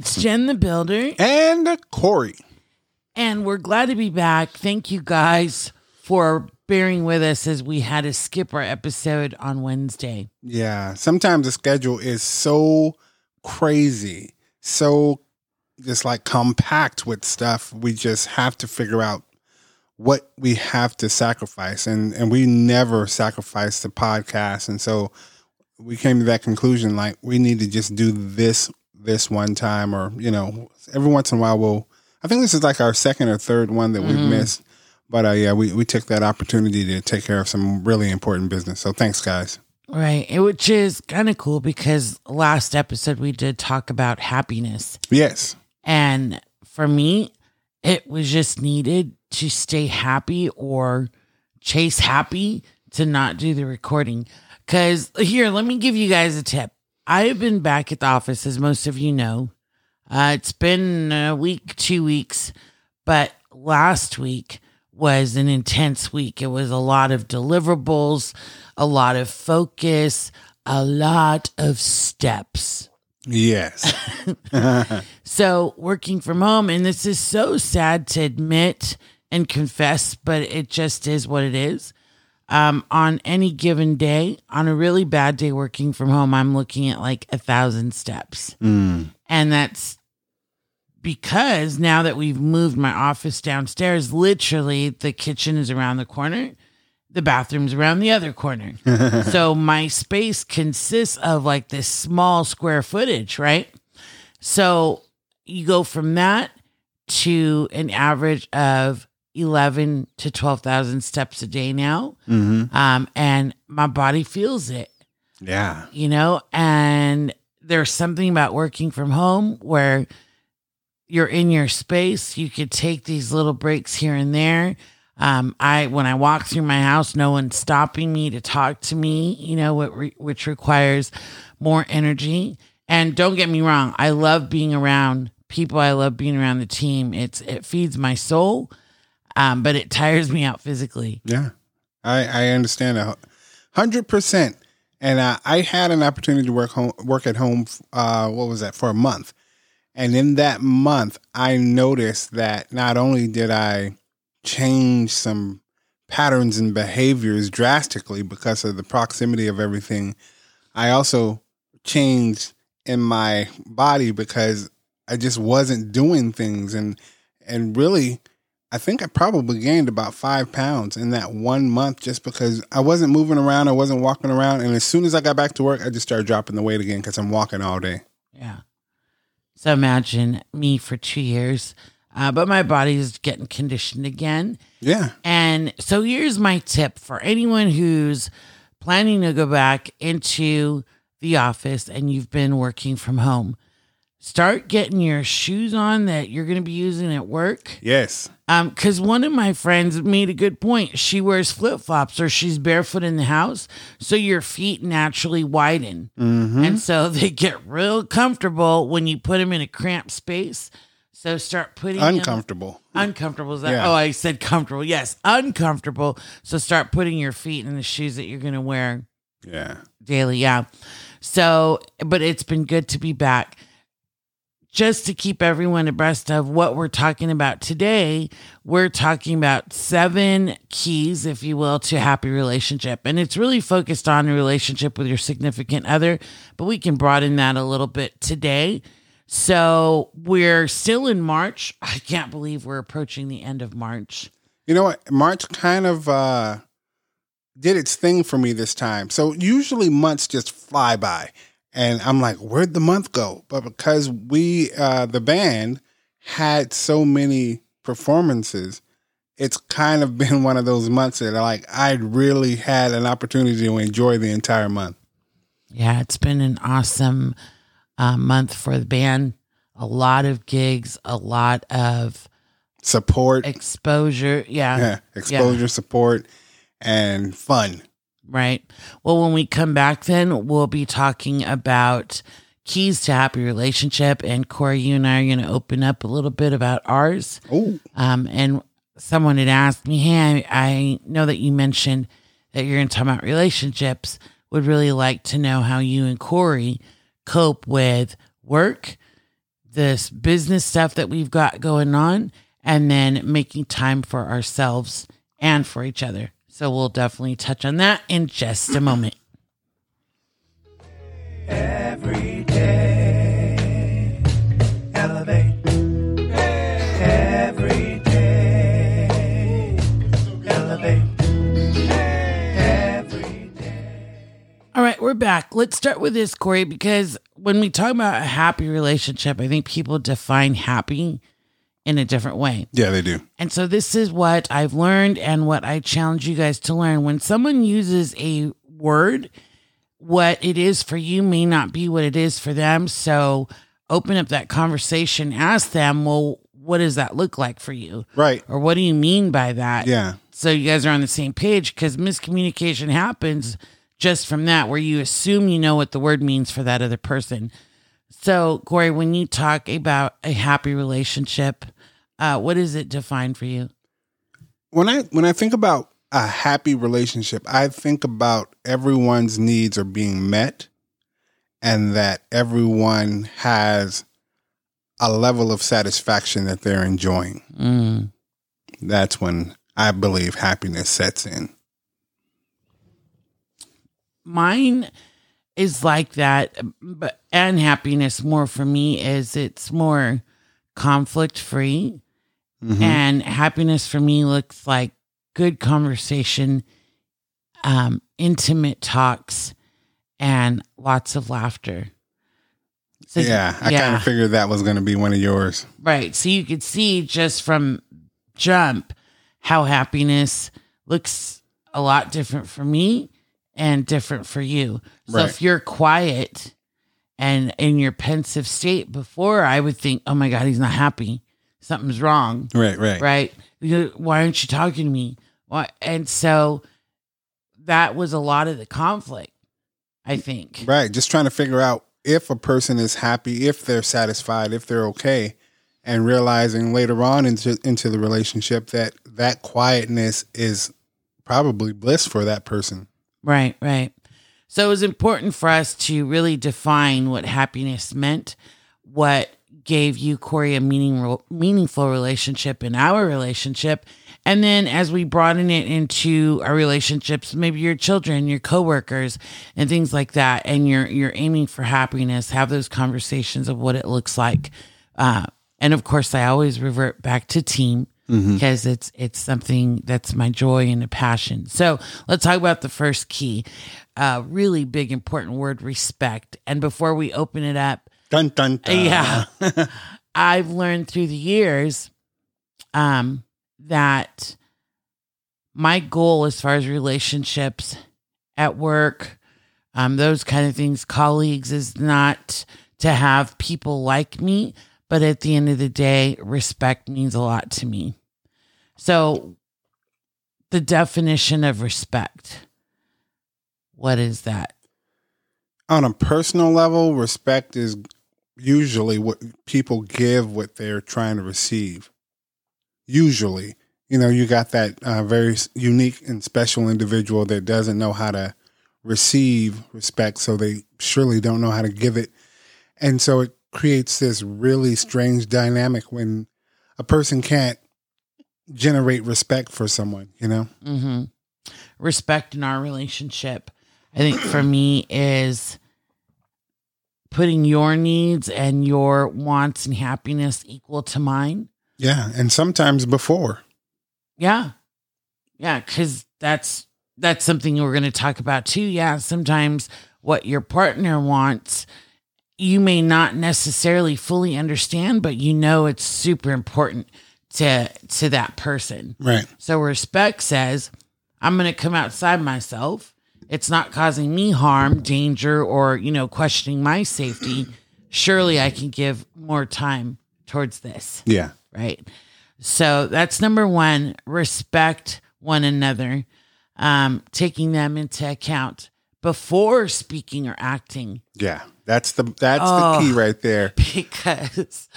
It's Jen the Builder, and Corey. and we're glad to be back. Thank you guys for bearing with us as we had to skip our episode on Wednesday. Yeah, sometimes the schedule is so crazy, so just like compact with stuff. We just have to figure out what we have to sacrifice, and and we never sacrifice the podcast, and so we came to that conclusion like we need to just do this this one time, or you know, every once in a while we'll. I think this is like our second or third one that we've missed. But uh, yeah, we, we took that opportunity to take care of some really important business. So thanks, guys. Right, it- which is kind of cool because last episode we did talk about happiness. Yes. And for me, it was just needed to stay happy or chase happy to not do the recording. Because here, let me give you guys a tip. I have been back at the office, as most of you know. Uh, it's been a week, two weeks, but last week was an intense week. It was a lot of deliverables, a lot of focus, a lot of steps. Yes. So, working from home, and this is so sad to admit and confess, but it just is what it is. Um, on any given day, on a really bad day working from home, I'm looking at like a thousand steps. Mm. And that's because now that we've moved my office downstairs, literally the kitchen is around the corner, the bathroom's around the other corner. so my space consists of like this small square footage, right? So you go from that to an average of 11 to 12,000 steps a day now. hmm Um, and my body feels it. Yeah. you know and there's something about working from home where you're in your space. You could take these little breaks here and there. Um, i when i walk through my house no one's stopping me to talk to me you know what re- which requires more energy. And don't get me wrong i love being around people. I love being around the team. It's it feeds my soul um, but it tires me out physically Yeah. I, I understand a hundred percent. And uh, I had an opportunity to work home, work at home. Uh, what was that for a month? And in that month, I noticed that not only did I change some patterns and behaviors drastically because of the proximity of everything, I also changed in my body because I just wasn't doing things and and really I think I probably gained about five pounds in that one month just because I wasn't moving around, I wasn't walking around, and as soon as I got back to work, I just started dropping the weight again because I'm walking all day. Yeah. So imagine me for two years, uh, but my body is getting conditioned again. Yeah, And so here's my tip for anyone who's planning to go back into the office and you've been working from home. Start getting your shoes on that you're going to be using at work. yes, Um, because one of my friends made a good point. She wears flip flops or she's barefoot in the house, so your feet naturally widen, mm-hmm. and so they get real comfortable when you put them in a cramped space. So start putting uncomfortable. uncomfortable. Is that? Yeah. Oh, I said comfortable. Yes, uncomfortable. So start putting your feet in the shoes that you're going to wear Yeah, daily. Yeah. So, but it's been good to be back. Just to keep everyone abreast of what we're talking about today, we're talking about seven keys, if you will, to happy relationship. And it's really focused on a relationship with your significant other, but we can broaden that a little bit today. So we're still in March. I can't believe we're approaching the end of March. you know what? March kind of uh, did its thing for me this time. So usually months just fly by, and I'm like, where'd the month go? But because we, uh, the band, had so many performances, it's kind of been one of those months that like I really had an opportunity to enjoy the entire month. Yeah, it's been an awesome uh, month for the band. A lot of gigs, a lot of Support, exposure. Yeah, yeah, exposure, support, and fun. Right. Well, when we come back, then we'll be talking about keys to happy relationship. And Corey, you and I are going to open up a little bit about ours. Oh, Um, and someone had asked me, Hey, I, I know that you mentioned that you're going to talk about relationships. Would really like to know how you and Corey cope with work, this business stuff that we've got going on and then making time for ourselves and for each other. So we'll definitely touch on that in just a moment. Every day, elevate. Every day, elevate. Every day. All right, we're back. Let's start with this, Corey, because when we talk about a happy relationship, I think people define happy in a different way. Yeah, they do. And so this is what I've learned and what I challenge you guys to learn. When someone uses a word, what it is for you may not be what it is for them. So open up that conversation, ask them, well, what does that look like for you? Right. Or what do you mean by that? Yeah. So you guys are on the same page because miscommunication happens just from that, where you assume you know what the word means for that other person. So, Corey, when you talk about a happy relationship, uh, what does it defined for you? When I when I think about a happy relationship, I think about everyone's needs are being met and that everyone has a level of satisfaction that they're enjoying. Mm. That's when I believe happiness sets in. Mine is like that, but and happiness more for me is it's more conflict free. Mhm. And happiness for me looks like good conversation, um, intimate talks, and lots of laughter. So, yeah, I kind of figured that was going to be one of yours. right. So you could see just from jump how happiness looks a lot different for me and different for you. So Right. if you're quiet and in your pensive state before, I would think, oh my God, he's not happy. Something's wrong. Right, right. right? You know, Why aren't you talking to me? Why? And so that was a lot of the conflict, I think. Right. Just trying to figure out if a person is happy, if they're satisfied, if they're okay, and realizing later on into into the relationship that that quietness is probably bliss for that person. Right, right. So it was important for us to really define what happiness meant, what gave you, Corey, a meaning, meaningful relationship in our relationship. And then as we broaden it into our relationships, maybe your children, your coworkers, and things like that, and you're you're aiming for happiness, have those conversations of what it looks like. Uh, and of course, I always revert back to team because it's it's something that's my joy and a passion. So let's talk about the first key, uh, really big important word, respect. And before we open it up, Dun dun dun. yeah, I've learned through the years, um, that my goal as far as relationships at work, um, those kind of things, colleagues, is not to have people like me, but at the end of the day, respect means a lot to me. So, the definition of respect, what is that? On a personal level, respect is usually what people give what they're trying to receive. Usually, you know, you got that uh, very unique and special individual that doesn't know how to receive respect, so they surely don't know how to give it. And so it creates this really strange dynamic when a person can't generate respect for someone, you know? hmm Respect in our relationship, I think for me is putting your needs and your wants and happiness equal to mine. Yeah. And sometimes before. Yeah. Yeah, cuz that's that's something we're going to talk about too. Yeah, sometimes what your partner wants you may not necessarily fully understand, but you know it's super important to to that person. Right. So respect says, I'm going to come outside myself. It's not causing me harm, danger, or, you know, questioning my safety. Surely I can give more time towards this, Yeah. right? So that's number one respect one another, um, taking them into account before speaking or acting Yeah. That's the that's Oh. the key right there. because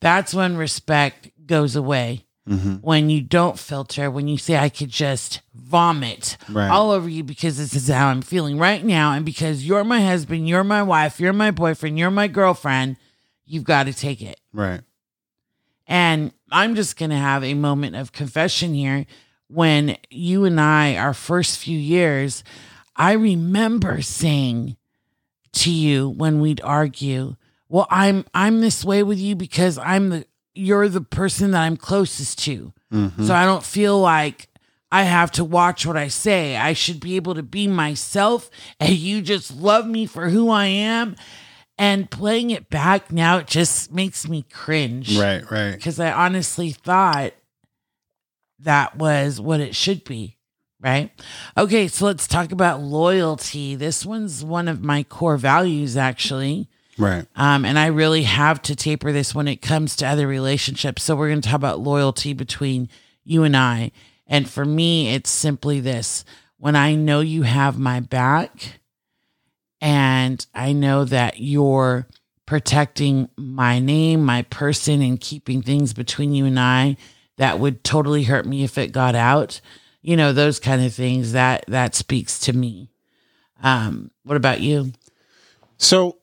that's when respect goes away. Mm-hmm. When you don't filter, when you say, I could just vomit Right. all over you because this is how I'm feeling right now. And because you're my husband, you're my wife, you're my boyfriend, you're my girlfriend, you've got to take it. Right. And I'm just going to have a moment of confession here. When you and I, our first few years, I remember saying to you when we'd argue, "Well, I'm I'm this way with you because I'm the you're the person that I'm closest to. Mhm. So I don't feel like I have to watch what I say. I should be able to be myself and you just love me for who I am." And playing it back now, it just makes me cringe Right. Right. because I honestly thought that was what it should be. Right. Okay. So let's talk about loyalty. This one's one of my core values, actually. Right. Um, and I really have to taper this when it comes to other relationships. So we're going to talk about loyalty between you and I. And for me, it's simply this when I know you have my back and I know that you're protecting my name, my person, and keeping things between you and I that would totally hurt me if it got out. You know, those kind of things that that speaks to me. Um, what about you? So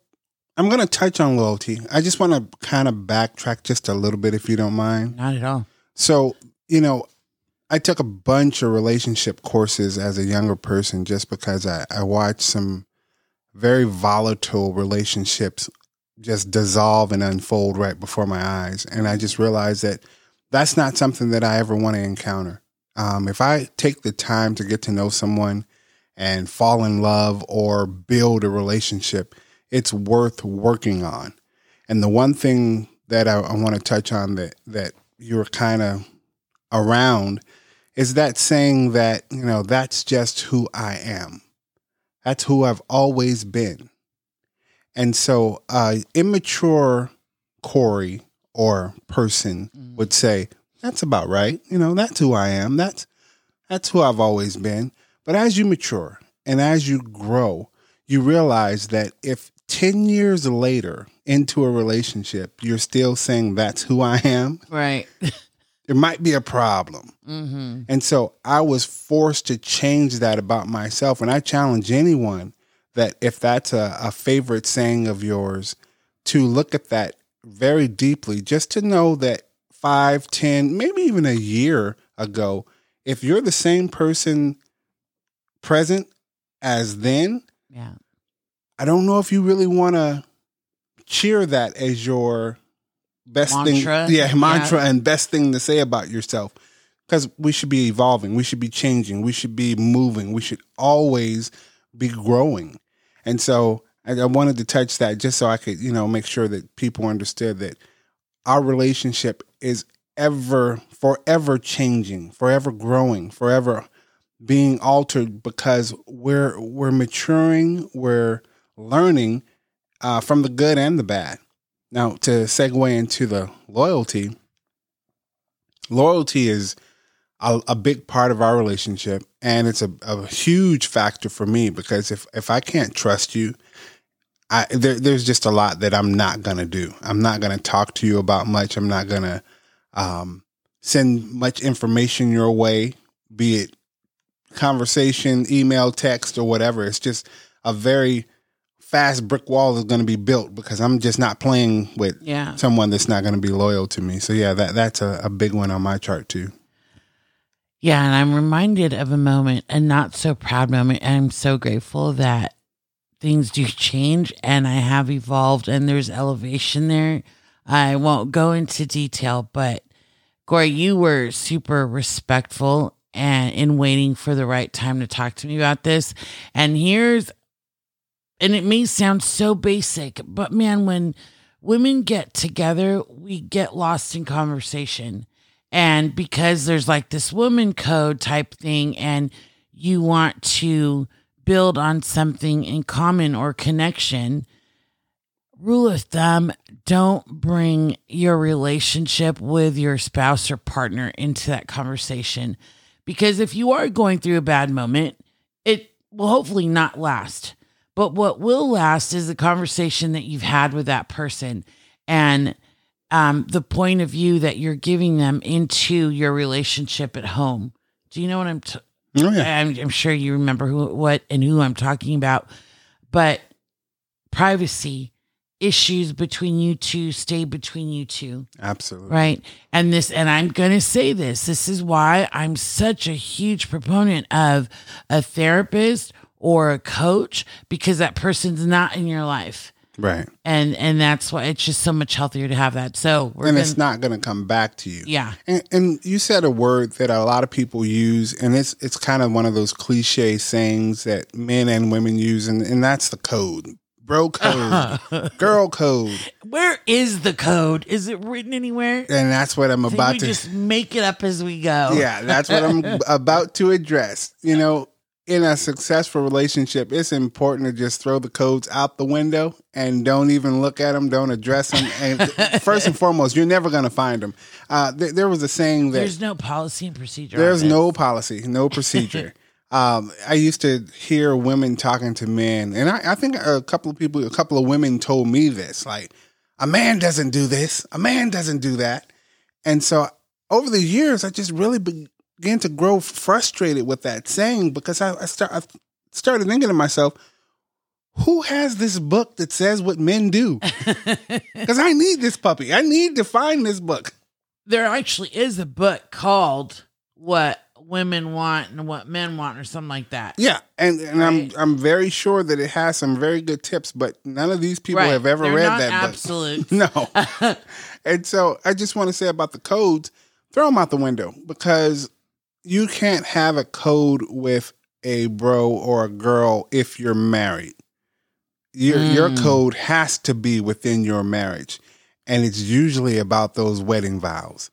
I'm going to touch on loyalty. I just want to kind of backtrack just a little bit, if you don't mind. Not at all. So, you know, I took a bunch of relationship courses as a younger person just because I, I watched some very volatile relationships just dissolve and unfold right before my eyes. And I just realized that that's not something that I ever want to encounter. Um, if I take the time to get to know someone and fall in love or build a relationship, it's worth working on. And the one thing that I, I want to touch on that that you're kind of around is that saying that you know that's just who I am. That's who I've always been. And so, uh, immature Corey or person would say, "That's about right. You know, that's who I am. That's that's who I've always been." But as you mature and as you grow, you realize that if 10 years later into a relationship, you're still saying that's who I am, Right. there might be a problem. mm-hmm. And so I was forced to change that about myself. And I challenge anyone that if that's a, a favorite saying of yours, to look at that very deeply, just to know that five, ten, maybe even a year ago, if you're the same person present as then, Yeah. I don't know if you really want to cheer that as your best Mantra? thing. Yeah, mantra Yeah. and best thing to say about yourself. Because we should be evolving, we should be changing, we should be moving, we should always be growing. And so I, I wanted to touch that just so I could, you know, make sure that people understood that our relationship is ever, forever changing, forever growing, forever being altered because we're we're maturing, we're learning uh, from the good and the bad. Now, to segue into the loyalty, loyalty is a, a big part of our relationship, and it's a, a huge factor for me because if if I can't trust you, I there, there's just a lot that I'm not gonna do. I'm not gonna talk to you about much. I'm not gonna um, send much information your way, be it conversation, email, text, or whatever. It's just a very fast brick wall is going to be built because I'm just not playing with Yeah. someone that's not going to be loyal to me. So yeah, that that's a, a big one on my chart too. Yeah. And I'm reminded of a moment, a not so proud moment. And I'm so grateful that things do change and I have evolved and there's elevation there. I won't go into detail, but Corey, you were super respectful and in waiting for the right time to talk to me about this. And here's, and it may sound so basic, but man, when women get together, we get lost in conversation. And because there's like this woman code type thing, and you want to build on something in common or connection, rule of thumb don't bring your relationship with your spouse or partner into that conversation. Because if you are going through a bad moment, it will hopefully not last. But what will last is the conversation that you've had with that person and um, the point of view that you're giving them into your relationship at home. Do you know what I'm? T- Oh yeah, I'm, I'm sure you remember who, what, and who I'm talking about. But privacy issues between you two stay between you two. Absolutely. Right. And this, and I'm going to say this this is why I'm such a huge proponent of a therapist or a coach because that person's not in your life. Right. And, and that's why it's just so much healthier to have that. So we're and gonna, it's not going to come back to you. yeah. And, and you said a word that a lot of people use, and it's it's kind of one of those cliche sayings that men and women use, and, and that's the code, bro code, girl code, Where is the code? Is it written anywhere? and that's what I'm about we to. just make it up as we go. yeah, that's what I'm about to address. You know, in a successful relationship, it's important to just throw the codes out the window and don't even look at them, don't address them. And first and foremost, you're never going to find them. Uh, there, there was a saying that There's no policy and procedure. There's no policy, no procedure. um, I used to hear women talking to men, and I, I think a couple of people, a couple of women told me this, like, a man doesn't do this, a man doesn't do that. And so over the years, I just really began to grow frustrated with that saying because I, I, start, I started thinking to myself, who has this book that says what men do? Because I need this puppy. I need to find this book. there actually is a book called What Women Want and What Men Want or something like that. Yeah, and and Right. I'm I'm very sure that it has some very good tips, but none of these people Right. have ever They're read not that absolute. book. No, and so I just want to say about the codes, throw them out the window because you can't have a code with a bro or a girl if you're married. Your your Mm. code has to be within your marriage, and it's usually about those wedding vows.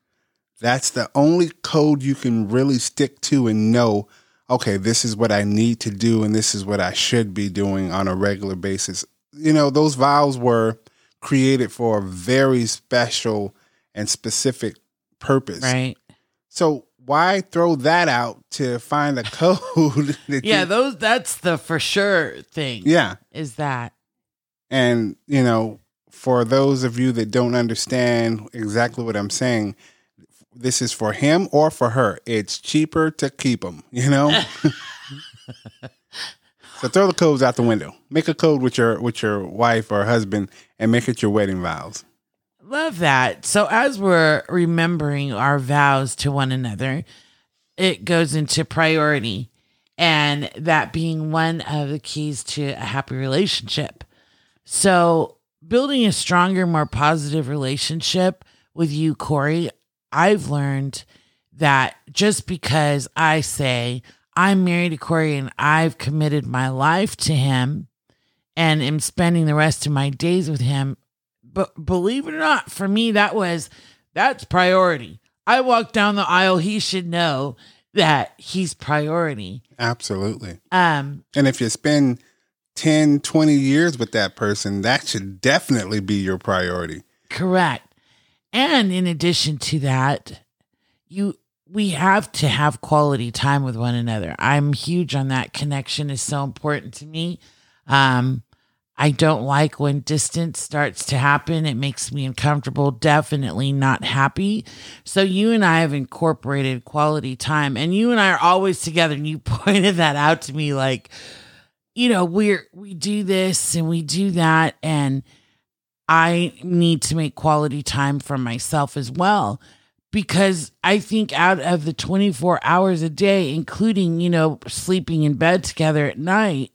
That's the only code you can really stick to and know, okay, this is what I need to do and this is what I should be doing on a regular basis. You know, those vows were created for a very special and specific purpose. Right. So why throw that out to find the code Yeah, you- those that's the for sure thing. yeah. Is that And, you know, for those of you that don't understand exactly what I'm saying, this is for him or for her. It's cheaper to keep them, you know? so throw the codes out the window. Make a code with your with your wife or husband and make it your wedding vows. Love that. So as we're remembering our vows to one another, it goes into priority and that being one of the keys to a happy relationship. So building a stronger, more positive relationship with you, Corey, I've learned that just because I say I'm married to Corey and I've committed my life to him and am spending the rest of my days with him, but believe it or not, for me, that was that's priority. I walk down the aisle, he should know that he's priority. Absolutely. Um, And if you spend 10, 20 years with that person, that should definitely be your priority. correct. And in addition to that, you we have to have quality time with one another. I'm huge on that. Connection is so important to me. Um, I don't like when distance starts to happen. It makes me uncomfortable, definitely not happy. So you and I have incorporated quality time and you and I are always together and you pointed that out to me like you know, we're we do this and we do that and I need to make quality time for myself as well because I think out of the 24 hours a day including, you know, sleeping in bed together at night,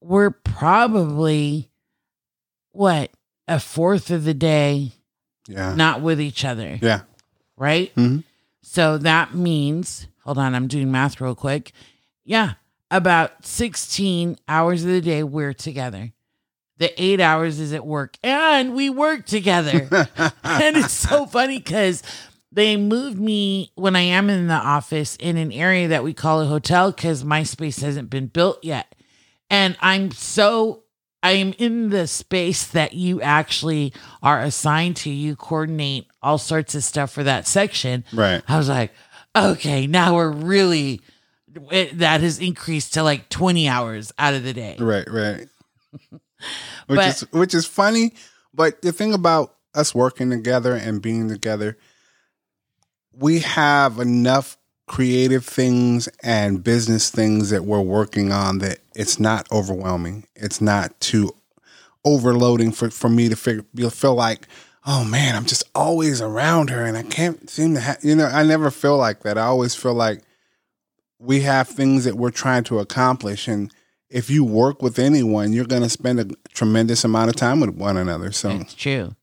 we're probably what a fourth of the day Yeah. not with each other, Yeah. right? Mhm. So that means, hold on, I'm doing math real quick. Yeah, about 16 hours of the day we're together. The eight hours is at work, and we work together. and it's so funny because they moved me when I am in the office in an area that we call a hotel because my space hasn't been built yet. And I'm so I am in the space that you actually are assigned to. You coordinate all sorts of stuff for that section. Right. I was like, okay, now we're really it, that has increased to like 20 hours out of the day. Right, right. which But- is which is funny, but the thing about us working together and being together, we have enough creative things and business things that we're working on that it's not overwhelming. It's not too overloading for, for me to figure, feel- feel like, oh man, I'm just always around her and I can't seem to have, you know, I never feel like that. I always feel like we have things that we're trying to accomplish. And if you work with anyone, you're going to spend a tremendous amount of time with one another. So, It's true.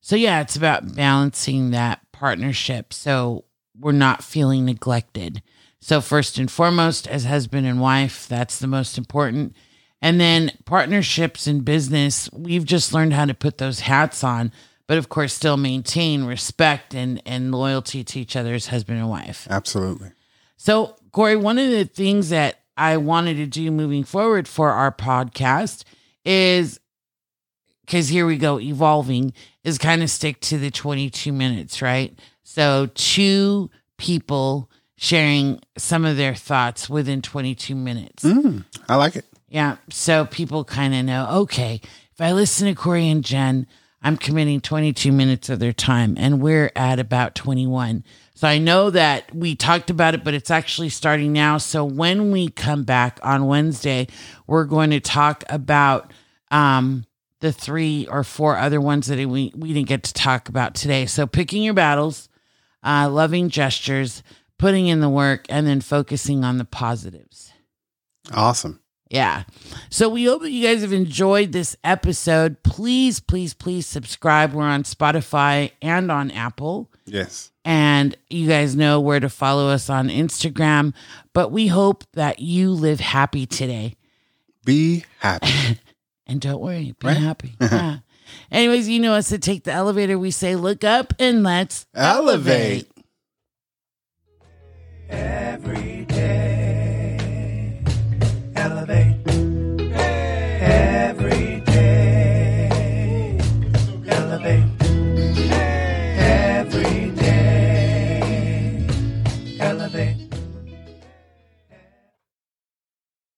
So yeah, it's about balancing that partnership so we're not feeling neglected. So first and foremost, as husband and wife, that's the most important. And then partnerships in business, we've just learned how to put those hats on, but of course still maintain respect and, and loyalty to each other as husband and wife. absolutely. So, Corey, one of the things that I wanted to do moving forward for our podcast is because here we go, evolving is kind of stick to the 22 minutes, right? So, two people sharing some of their thoughts within 22 minutes. Mm, I like it. Yeah. So people kind of know, okay, if I listen to Corey and Jen, I'm committing 22 minutes of their time and we're at about 21. So I know that we talked about it, but it's actually starting now. So when we come back on Wednesday, we're going to talk about um, the three or four other ones that we, we didn't get to talk about today. So picking your battles, uh, loving gestures, putting in the work, and then focusing on the positives. Awesome. Yeah. So we hope that you guys have enjoyed this episode. Please, please, please subscribe. We're on Spotify and on Apple. Yes. And you guys know where to follow us on Instagram. But we hope that you live happy today. Be happy. And don't worry, be Right? happy. Yeah. Anyways, you know us to take the elevator. We say, look up and let's elevate. elevate. Every day.